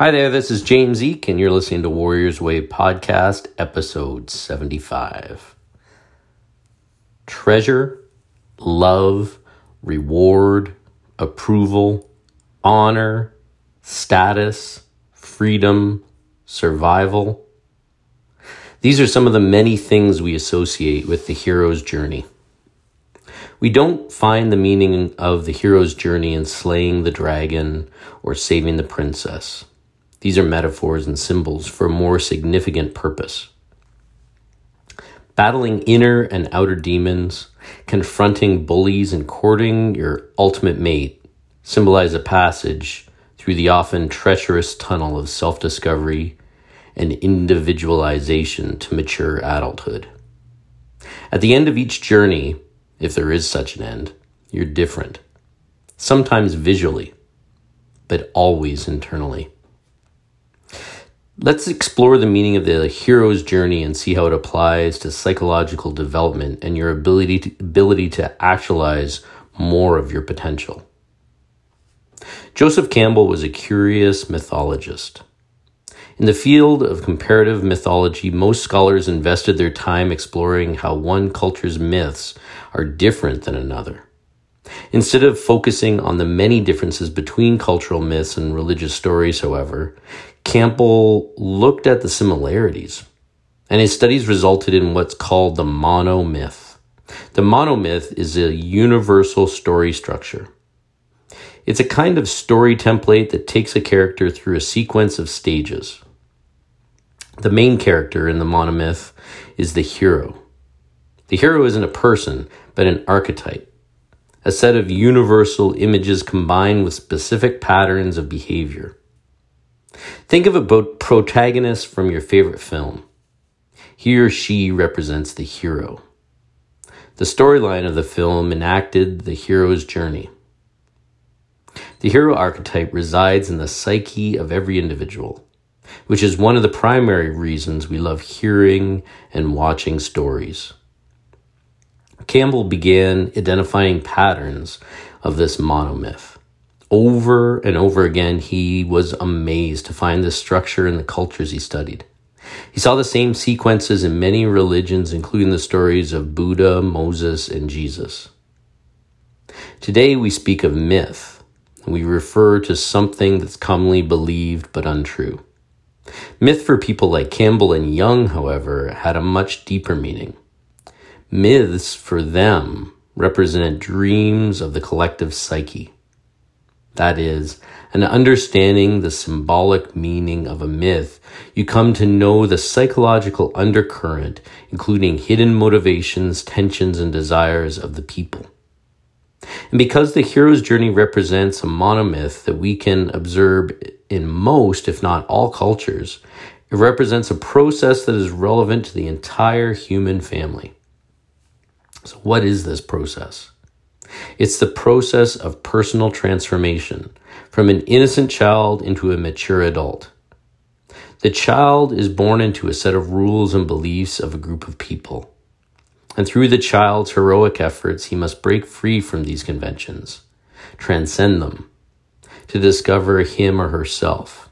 Hi there, this is James Eek, and you're listening to Warriors Way Podcast, episode 75. Treasure, love, reward, approval, honor, status, freedom, survival. These are some of the many things we associate with the hero's journey. We don't find the meaning of the hero's journey in slaying the dragon or saving the princess. These are metaphors and symbols for a more significant purpose. Battling inner and outer demons, confronting bullies, and courting your ultimate mate symbolize a passage through the often treacherous tunnel of self discovery and individualization to mature adulthood. At the end of each journey, if there is such an end, you're different. Sometimes visually, but always internally. Let's explore the meaning of the hero's journey and see how it applies to psychological development and your ability to, ability to actualize more of your potential. Joseph Campbell was a curious mythologist. In the field of comparative mythology, most scholars invested their time exploring how one culture's myths are different than another. Instead of focusing on the many differences between cultural myths and religious stories, however, Campbell looked at the similarities, and his studies resulted in what's called the monomyth. The monomyth is a universal story structure. It's a kind of story template that takes a character through a sequence of stages. The main character in the monomyth is the hero. The hero isn't a person, but an archetype, a set of universal images combined with specific patterns of behavior. Think of a protagonist from your favorite film. He or she represents the hero. The storyline of the film enacted the hero's journey. The hero archetype resides in the psyche of every individual, which is one of the primary reasons we love hearing and watching stories. Campbell began identifying patterns of this monomyth. Over and over again, he was amazed to find the structure in the cultures he studied. He saw the same sequences in many religions, including the stories of Buddha, Moses, and Jesus. Today, we speak of myth, we refer to something that's commonly believed but untrue. Myth for people like Campbell and Jung, however, had a much deeper meaning. Myths for them represent dreams of the collective psyche. That is, an understanding the symbolic meaning of a myth, you come to know the psychological undercurrent, including hidden motivations, tensions, and desires of the people. And because the hero's journey represents a monomyth that we can observe in most, if not all cultures, it represents a process that is relevant to the entire human family. So, what is this process? It's the process of personal transformation from an innocent child into a mature adult. The child is born into a set of rules and beliefs of a group of people. And through the child's heroic efforts, he must break free from these conventions, transcend them, to discover him or herself.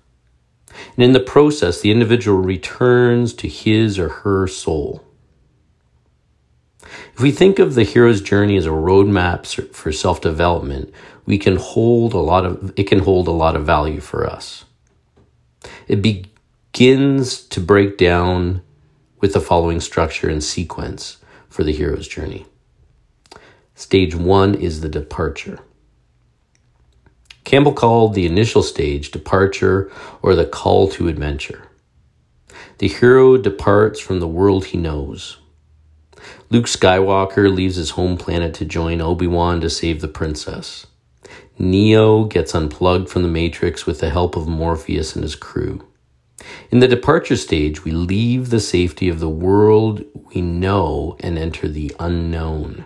And in the process, the individual returns to his or her soul. If we think of the hero's journey as a roadmap for self development, we can hold a lot of it can hold a lot of value for us. It begins to break down with the following structure and sequence for the hero's journey. Stage one is the departure. Campbell called the initial stage departure or the call to adventure. The hero departs from the world he knows Luke Skywalker leaves his home planet to join Obi Wan to save the princess. Neo gets unplugged from the Matrix with the help of Morpheus and his crew. In the departure stage, we leave the safety of the world we know and enter the unknown.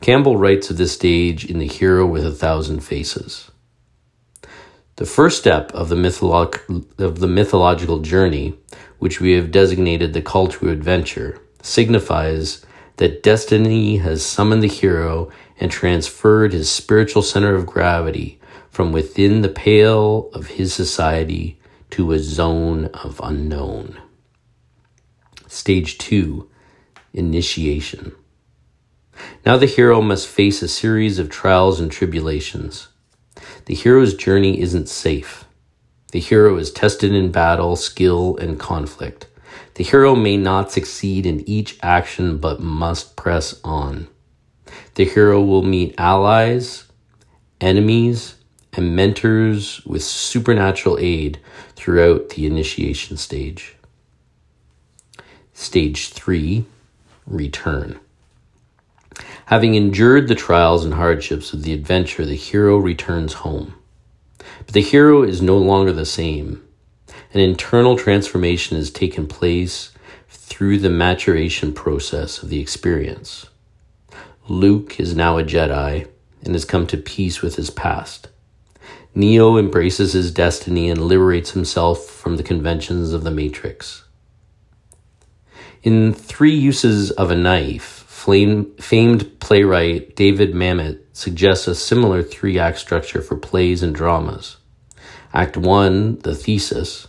Campbell writes of this stage in The Hero with a Thousand Faces. The first step of the, mytholo- of the mythological journey, which we have designated the call to adventure, signifies that destiny has summoned the hero and transferred his spiritual center of gravity from within the pale of his society to a zone of unknown. Stage 2 Initiation. Now the hero must face a series of trials and tribulations. The hero's journey isn't safe. The hero is tested in battle, skill, and conflict. The hero may not succeed in each action but must press on. The hero will meet allies, enemies, and mentors with supernatural aid throughout the initiation stage. Stage 3 Return. Having endured the trials and hardships of the adventure, the hero returns home. But the hero is no longer the same. An internal transformation has taken place through the maturation process of the experience. Luke is now a Jedi and has come to peace with his past. Neo embraces his destiny and liberates himself from the conventions of the Matrix. In Three Uses of a Knife, famed playwright David Mamet suggests a similar three act structure for plays and dramas. Act 1, the thesis.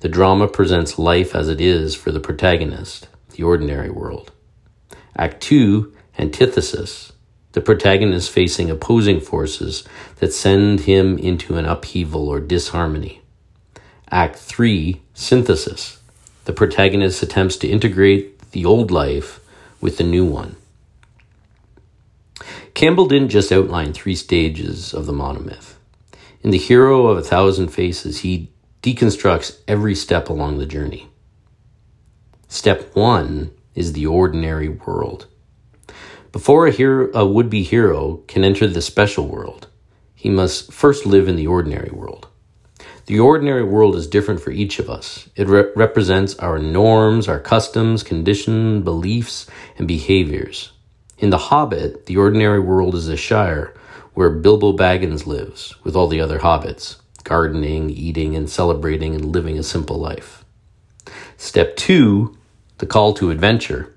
The drama presents life as it is for the protagonist, the ordinary world. Act 2, antithesis. The protagonist facing opposing forces that send him into an upheaval or disharmony. Act 3, synthesis the protagonist attempts to integrate the old life with the new one. Campbell didn't just outline three stages of the monomyth. In The Hero of a Thousand Faces, he deconstructs every step along the journey. Step one is the ordinary world. Before a, hero, a would be hero can enter the special world, he must first live in the ordinary world. The ordinary world is different for each of us. It re- represents our norms, our customs, conditions, beliefs, and behaviors. In The Hobbit, the ordinary world is a shire where Bilbo Baggins lives with all the other hobbits, gardening, eating, and celebrating and living a simple life. Step two, the call to adventure.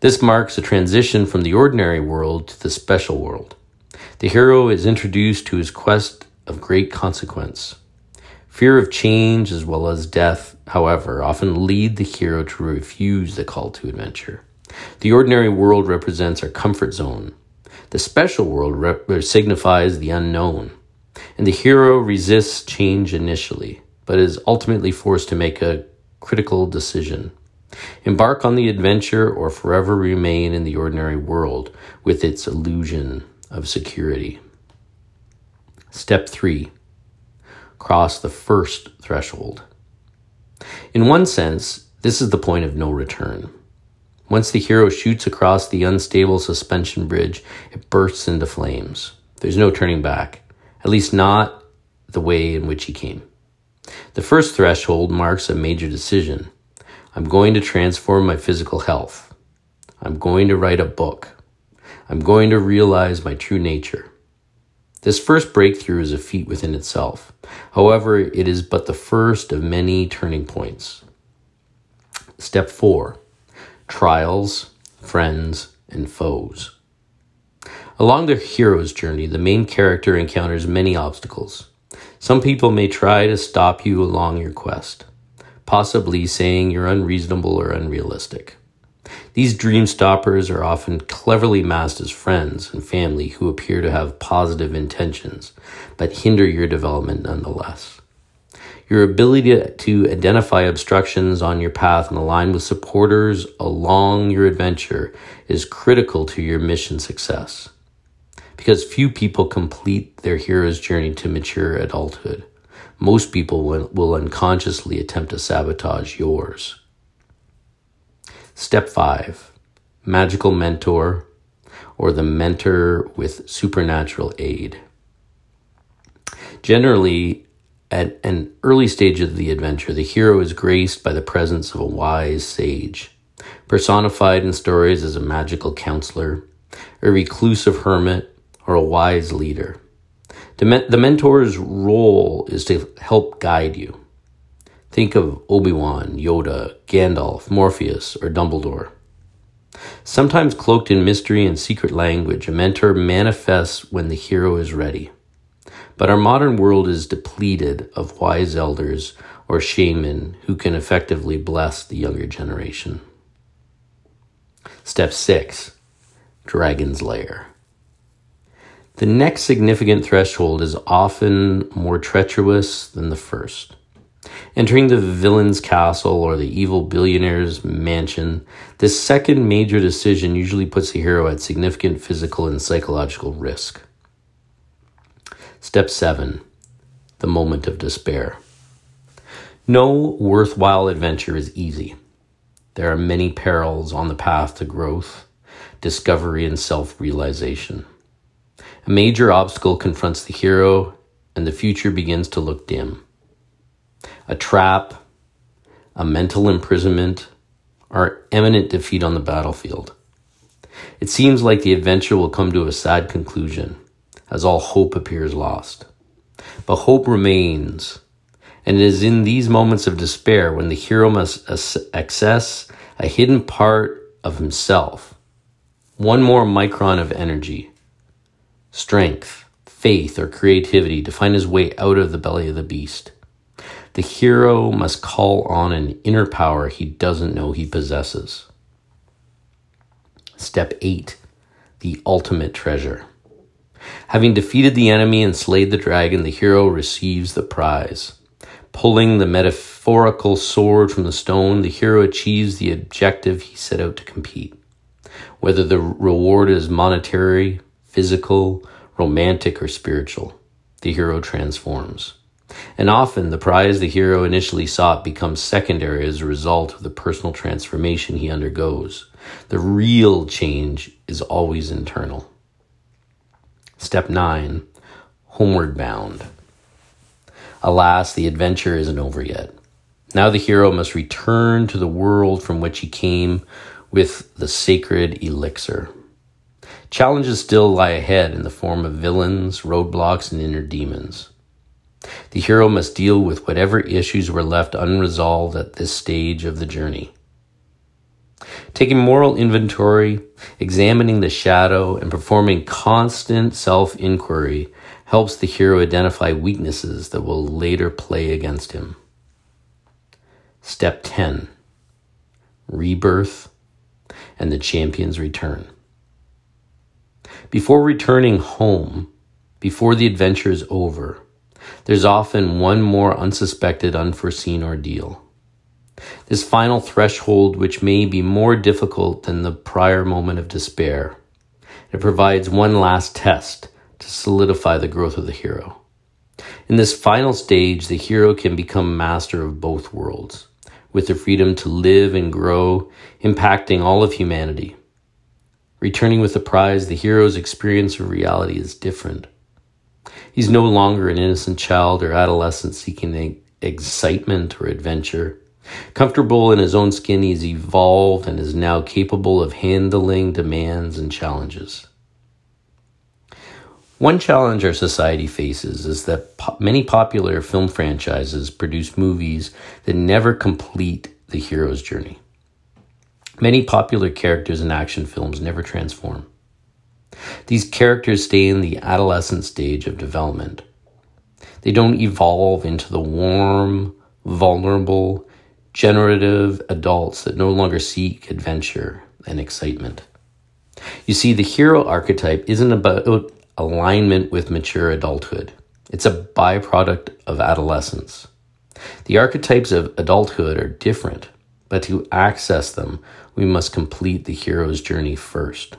This marks a transition from the ordinary world to the special world. The hero is introduced to his quest of great consequence. Fear of change as well as death, however, often lead the hero to refuse the call to adventure. The ordinary world represents our comfort zone. The special world rep- signifies the unknown. And the hero resists change initially, but is ultimately forced to make a critical decision. Embark on the adventure or forever remain in the ordinary world with its illusion of security. Step 3 cross the first threshold. In one sense, this is the point of no return. Once the hero shoots across the unstable suspension bridge, it bursts into flames. There's no turning back, at least not the way in which he came. The first threshold marks a major decision. I'm going to transform my physical health. I'm going to write a book. I'm going to realize my true nature. This first breakthrough is a feat within itself. However, it is but the first of many turning points. Step 4 Trials, Friends, and Foes. Along the hero's journey, the main character encounters many obstacles. Some people may try to stop you along your quest, possibly saying you're unreasonable or unrealistic. These dream stoppers are often cleverly masked as friends and family who appear to have positive intentions, but hinder your development nonetheless. Your ability to, to identify obstructions on your path and align with supporters along your adventure is critical to your mission success. Because few people complete their hero's journey to mature adulthood, most people will, will unconsciously attempt to sabotage yours. Step five magical mentor or the mentor with supernatural aid. Generally, at an early stage of the adventure, the hero is graced by the presence of a wise sage, personified in stories as a magical counselor, a reclusive hermit, or a wise leader. The, men- the mentor's role is to help guide you. Think of Obi Wan, Yoda, Gandalf, Morpheus, or Dumbledore. Sometimes cloaked in mystery and secret language, a mentor manifests when the hero is ready. But our modern world is depleted of wise elders or shaman who can effectively bless the younger generation. Step six Dragon's Lair. The next significant threshold is often more treacherous than the first. Entering the villain's castle or the evil billionaire's mansion, this second major decision usually puts the hero at significant physical and psychological risk. Step 7 The Moment of Despair. No worthwhile adventure is easy. There are many perils on the path to growth, discovery, and self realization. A major obstacle confronts the hero, and the future begins to look dim. A trap, a mental imprisonment, or imminent defeat on the battlefield. It seems like the adventure will come to a sad conclusion as all hope appears lost. But hope remains, and it is in these moments of despair when the hero must access a hidden part of himself, one more micron of energy, strength, faith, or creativity to find his way out of the belly of the beast. The hero must call on an inner power he doesn't know he possesses. Step 8 The Ultimate Treasure. Having defeated the enemy and slayed the dragon, the hero receives the prize. Pulling the metaphorical sword from the stone, the hero achieves the objective he set out to compete. Whether the reward is monetary, physical, romantic, or spiritual, the hero transforms. And often the prize the hero initially sought becomes secondary as a result of the personal transformation he undergoes. The real change is always internal. Step 9 Homeward Bound. Alas, the adventure isn't over yet. Now the hero must return to the world from which he came with the sacred elixir. Challenges still lie ahead in the form of villains, roadblocks, and inner demons. The hero must deal with whatever issues were left unresolved at this stage of the journey. Taking moral inventory, examining the shadow, and performing constant self inquiry helps the hero identify weaknesses that will later play against him. Step 10 Rebirth and the champion's return. Before returning home, before the adventure is over, there's often one more unsuspected, unforeseen ordeal. This final threshold, which may be more difficult than the prior moment of despair, it provides one last test to solidify the growth of the hero. In this final stage, the hero can become master of both worlds, with the freedom to live and grow, impacting all of humanity. Returning with the prize, the hero's experience of reality is different. He's no longer an innocent child or adolescent seeking excitement or adventure. Comfortable in his own skin, he's evolved and is now capable of handling demands and challenges. One challenge our society faces is that po- many popular film franchises produce movies that never complete the hero's journey. Many popular characters in action films never transform. These characters stay in the adolescent stage of development. They don't evolve into the warm, vulnerable, generative adults that no longer seek adventure and excitement. You see, the hero archetype isn't about alignment with mature adulthood, it's a byproduct of adolescence. The archetypes of adulthood are different, but to access them, we must complete the hero's journey first.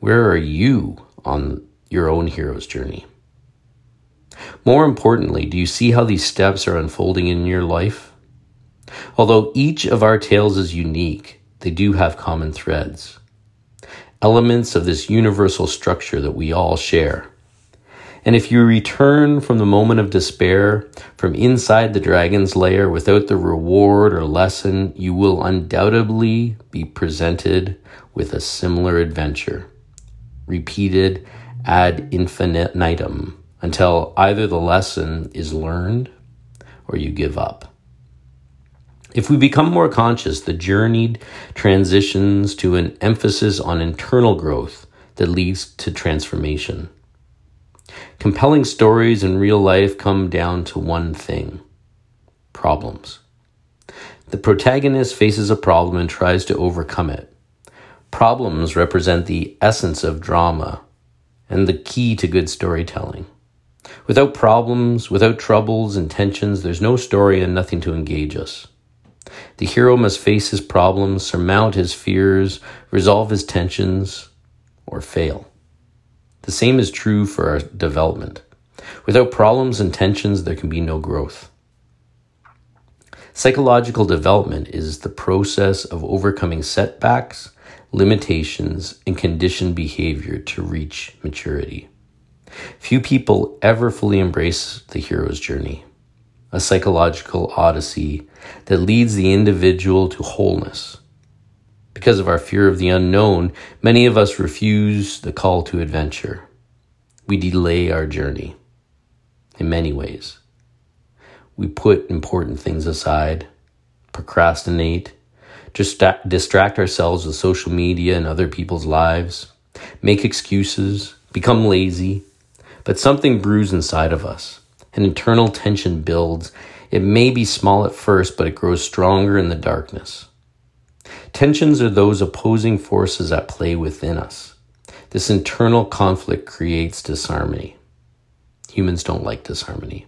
Where are you on your own hero's journey? More importantly, do you see how these steps are unfolding in your life? Although each of our tales is unique, they do have common threads. Elements of this universal structure that we all share. And if you return from the moment of despair, from inside the dragon's lair without the reward or lesson, you will undoubtedly be presented with a similar adventure, repeated ad infinitum until either the lesson is learned or you give up. If we become more conscious, the journey transitions to an emphasis on internal growth that leads to transformation. Compelling stories in real life come down to one thing problems. The protagonist faces a problem and tries to overcome it. Problems represent the essence of drama and the key to good storytelling. Without problems, without troubles and tensions, there's no story and nothing to engage us. The hero must face his problems, surmount his fears, resolve his tensions, or fail. The same is true for our development. Without problems and tensions, there can be no growth. Psychological development is the process of overcoming setbacks, limitations, and conditioned behavior to reach maturity. Few people ever fully embrace the hero's journey, a psychological odyssey that leads the individual to wholeness. Because of our fear of the unknown, many of us refuse the call to adventure. We delay our journey in many ways. We put important things aside, procrastinate, distract ourselves with social media and other people's lives, make excuses, become lazy, but something brews inside of us. An internal tension builds. It may be small at first, but it grows stronger in the darkness. Tensions are those opposing forces at play within us. This internal conflict creates disharmony. Humans don't like disharmony.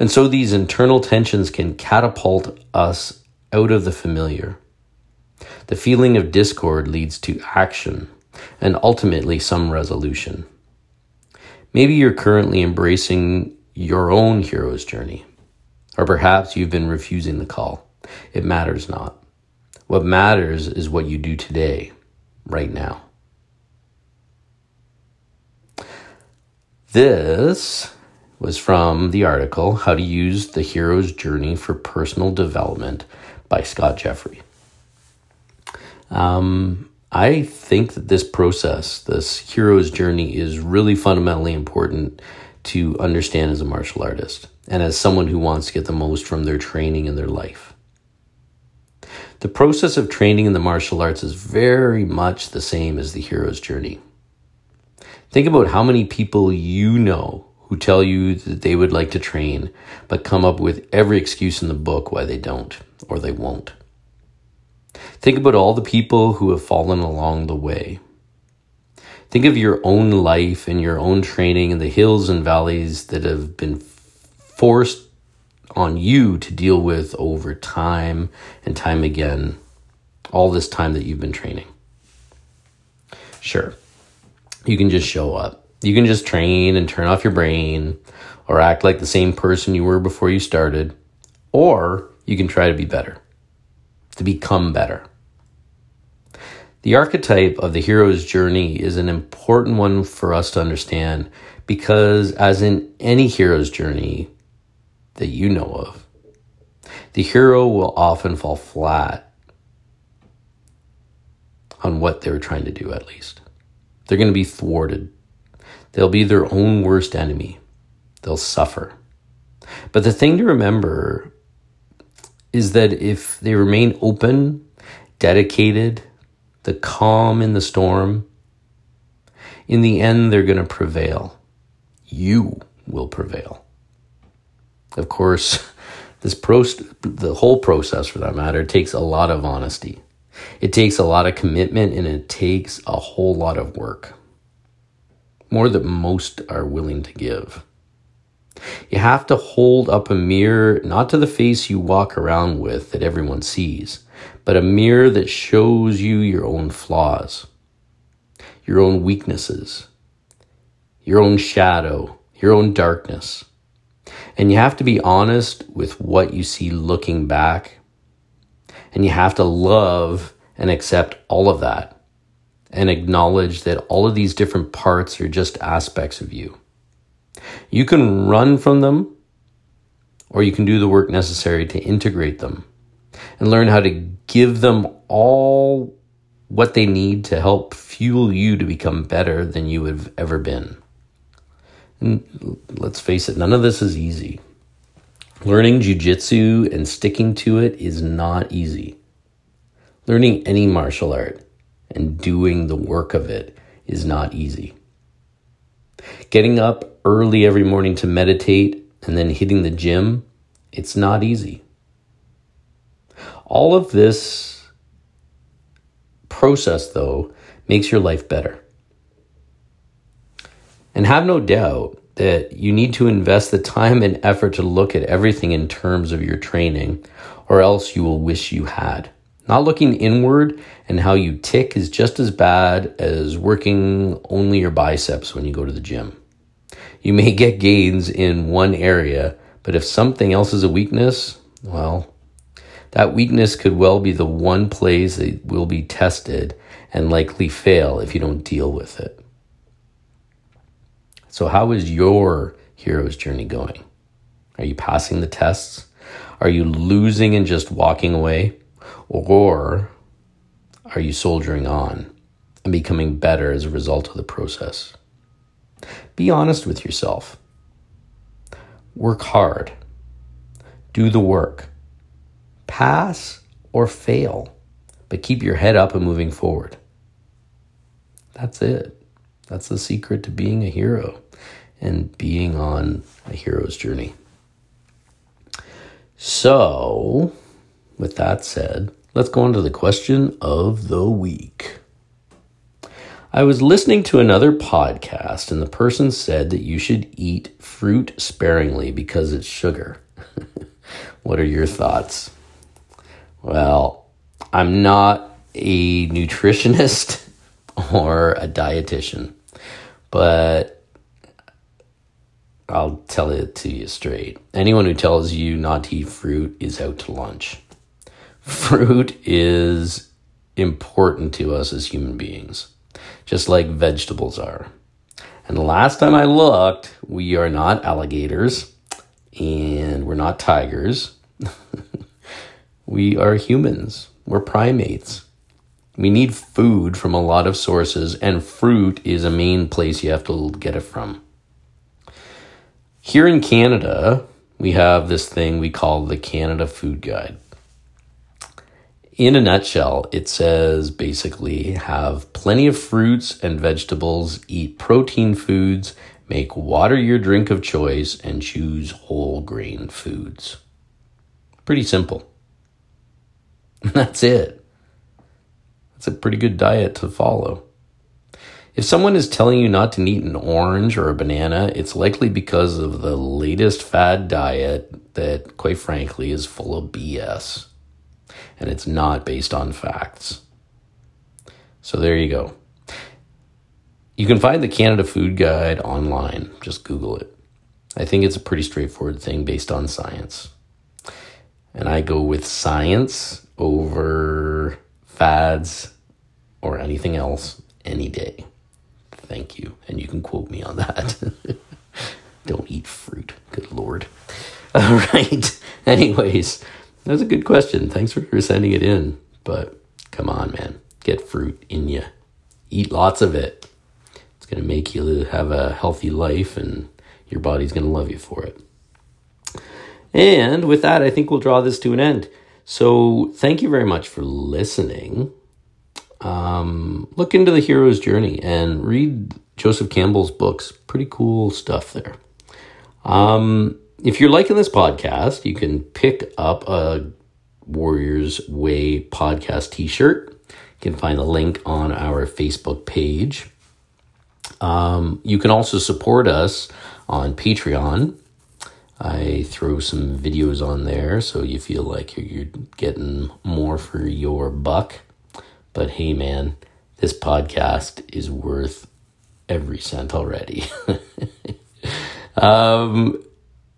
And so these internal tensions can catapult us out of the familiar. The feeling of discord leads to action and ultimately some resolution. Maybe you're currently embracing your own hero's journey, or perhaps you've been refusing the call. It matters not. What matters is what you do today, right now. This was from the article How to Use the Hero's Journey for Personal Development by Scott Jeffrey. Um, I think that this process, this hero's journey, is really fundamentally important to understand as a martial artist and as someone who wants to get the most from their training and their life. The process of training in the martial arts is very much the same as the hero's journey. Think about how many people you know who tell you that they would like to train, but come up with every excuse in the book why they don't or they won't. Think about all the people who have fallen along the way. Think of your own life and your own training and the hills and valleys that have been forced on you to deal with over time and time again, all this time that you've been training. Sure, you can just show up. You can just train and turn off your brain or act like the same person you were before you started, or you can try to be better to become better. The archetype of the hero's journey is an important one for us to understand because, as in any hero's journey that you know of, the hero will often fall flat on what they're trying to do, at least. They're going to be thwarted. They'll be their own worst enemy. They'll suffer. But the thing to remember is that if they remain open, dedicated, the calm in the storm, in the end, they're going to prevail. You will prevail. Of course, this pro- the whole process for that matter takes a lot of honesty. It takes a lot of commitment and it takes a whole lot of work. More than most are willing to give. You have to hold up a mirror, not to the face you walk around with that everyone sees, but a mirror that shows you your own flaws, your own weaknesses, your own shadow, your own darkness. And you have to be honest with what you see looking back. And you have to love and accept all of that and acknowledge that all of these different parts are just aspects of you. You can run from them, or you can do the work necessary to integrate them and learn how to give them all what they need to help fuel you to become better than you have ever been. And let's face it, none of this is easy. Learning jujitsu and sticking to it is not easy. Learning any martial art and doing the work of it is not easy. Getting up early every morning to meditate and then hitting the gym, it's not easy. All of this process, though, makes your life better. And have no doubt that you need to invest the time and effort to look at everything in terms of your training, or else you will wish you had. Not looking inward and how you tick is just as bad as working only your biceps when you go to the gym. You may get gains in one area, but if something else is a weakness, well, that weakness could well be the one place that will be tested and likely fail if you don't deal with it. So, how is your hero's journey going? Are you passing the tests? Are you losing and just walking away? Or are you soldiering on and becoming better as a result of the process? Be honest with yourself. Work hard. Do the work. Pass or fail, but keep your head up and moving forward. That's it. That's the secret to being a hero and being on a hero's journey. So, with that said, let's go on to the question of the week. I was listening to another podcast, and the person said that you should eat fruit sparingly because it's sugar. what are your thoughts? Well, I'm not a nutritionist or a dietitian, but I'll tell it to you straight. Anyone who tells you not to eat fruit is out to lunch. Fruit is important to us as human beings just like vegetables are. And the last time I looked, we are not alligators and we're not tigers. we are humans. We're primates. We need food from a lot of sources, and fruit is a main place you have to get it from. Here in Canada, we have this thing we call the Canada Food Guide in a nutshell, it says basically have plenty of fruits and vegetables, eat protein foods, make water your drink of choice, and choose whole grain foods. Pretty simple. That's it. That's a pretty good diet to follow. If someone is telling you not to eat an orange or a banana, it's likely because of the latest fad diet that, quite frankly, is full of BS and it's not based on facts. So there you go. You can find the Canada Food Guide online. Just Google it. I think it's a pretty straightforward thing based on science. And I go with science over fads or anything else any day. Thank you. And you can quote me on that. Don't eat fruit. Good Lord. All right. Anyways. that was a good question. Thanks for sending it in. But come on, man. Get fruit in you. Eat lots of it. It's going to make you have a healthy life and your body's going to love you for it. And with that, I think we'll draw this to an end. So thank you very much for listening. Um, look into the hero's journey and read Joseph Campbell's books. Pretty cool stuff there. Um, if you're liking this podcast, you can pick up a Warriors Way podcast t shirt. You can find the link on our Facebook page. Um, you can also support us on Patreon. I throw some videos on there so you feel like you're getting more for your buck. But hey, man, this podcast is worth every cent already. um,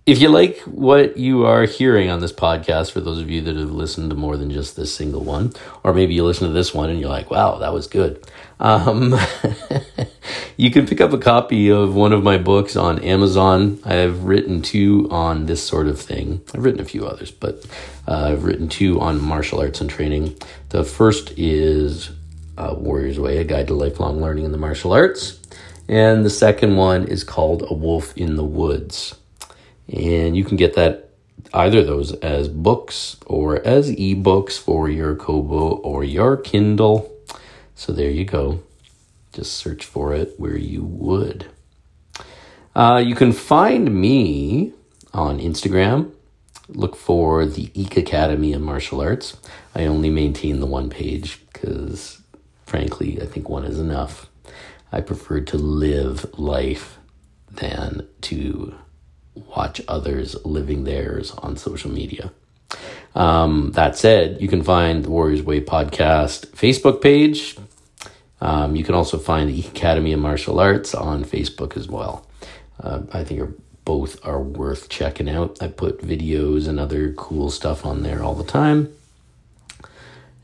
if you like what you are hearing on this podcast, for those of you that have listened to more than just this single one, or maybe you listen to this one and you're like, wow, that was good. Um, you can pick up a copy of one of my books on Amazon. I've written two on this sort of thing. I've written a few others, but uh, I've written two on martial arts and training. The first is uh, Warrior's Way, a guide to lifelong learning in the martial arts. And the second one is called A Wolf in the Woods. And you can get that either those as books or as ebooks for your Kobo or your Kindle. So there you go. Just search for it where you would. Uh, you can find me on Instagram. Look for the Eek Academy of Martial Arts. I only maintain the one page because, frankly, I think one is enough. I prefer to live life than to watch others living theirs on social media. Um, that said, you can find the Warriors Way podcast Facebook page. Um, you can also find the Academy of Martial Arts on Facebook as well. Uh, I think are, both are worth checking out. I put videos and other cool stuff on there all the time.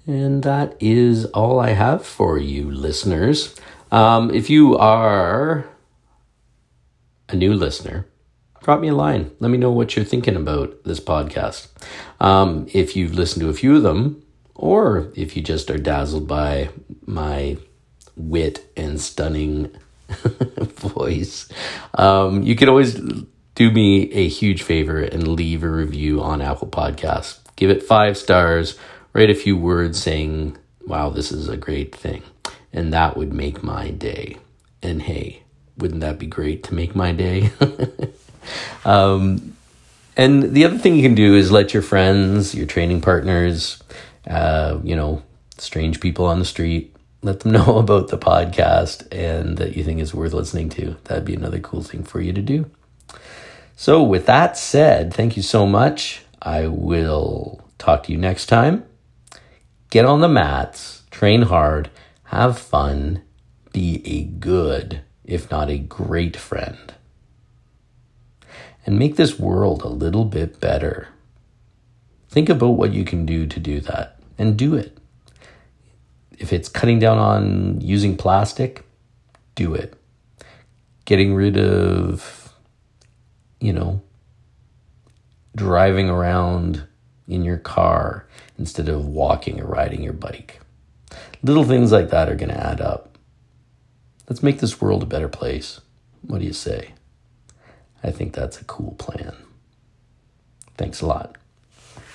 And that is all I have for you, listeners. Um, if you are a new listener, drop me a line. Let me know what you're thinking about this podcast. Um, if you've listened to a few of them, or if you just are dazzled by my wit and stunning voice, um, you can always do me a huge favor and leave a review on Apple Podcasts. Give it five stars, write a few words saying, wow, this is a great thing. And that would make my day. And hey, wouldn't that be great to make my day? Um, and the other thing you can do is let your friends, your training partners, uh, you know, strange people on the street, let them know about the podcast and that you think is worth listening to. That'd be another cool thing for you to do. So, with that said, thank you so much. I will talk to you next time. Get on the mats, train hard, have fun, be a good, if not a great friend and make this world a little bit better. Think about what you can do to do that and do it. If it's cutting down on using plastic, do it. Getting rid of, you know, driving around in your car instead of walking or riding your bike. Little things like that are going to add up. Let's make this world a better place. What do you say? I think that's a cool plan. Thanks a lot.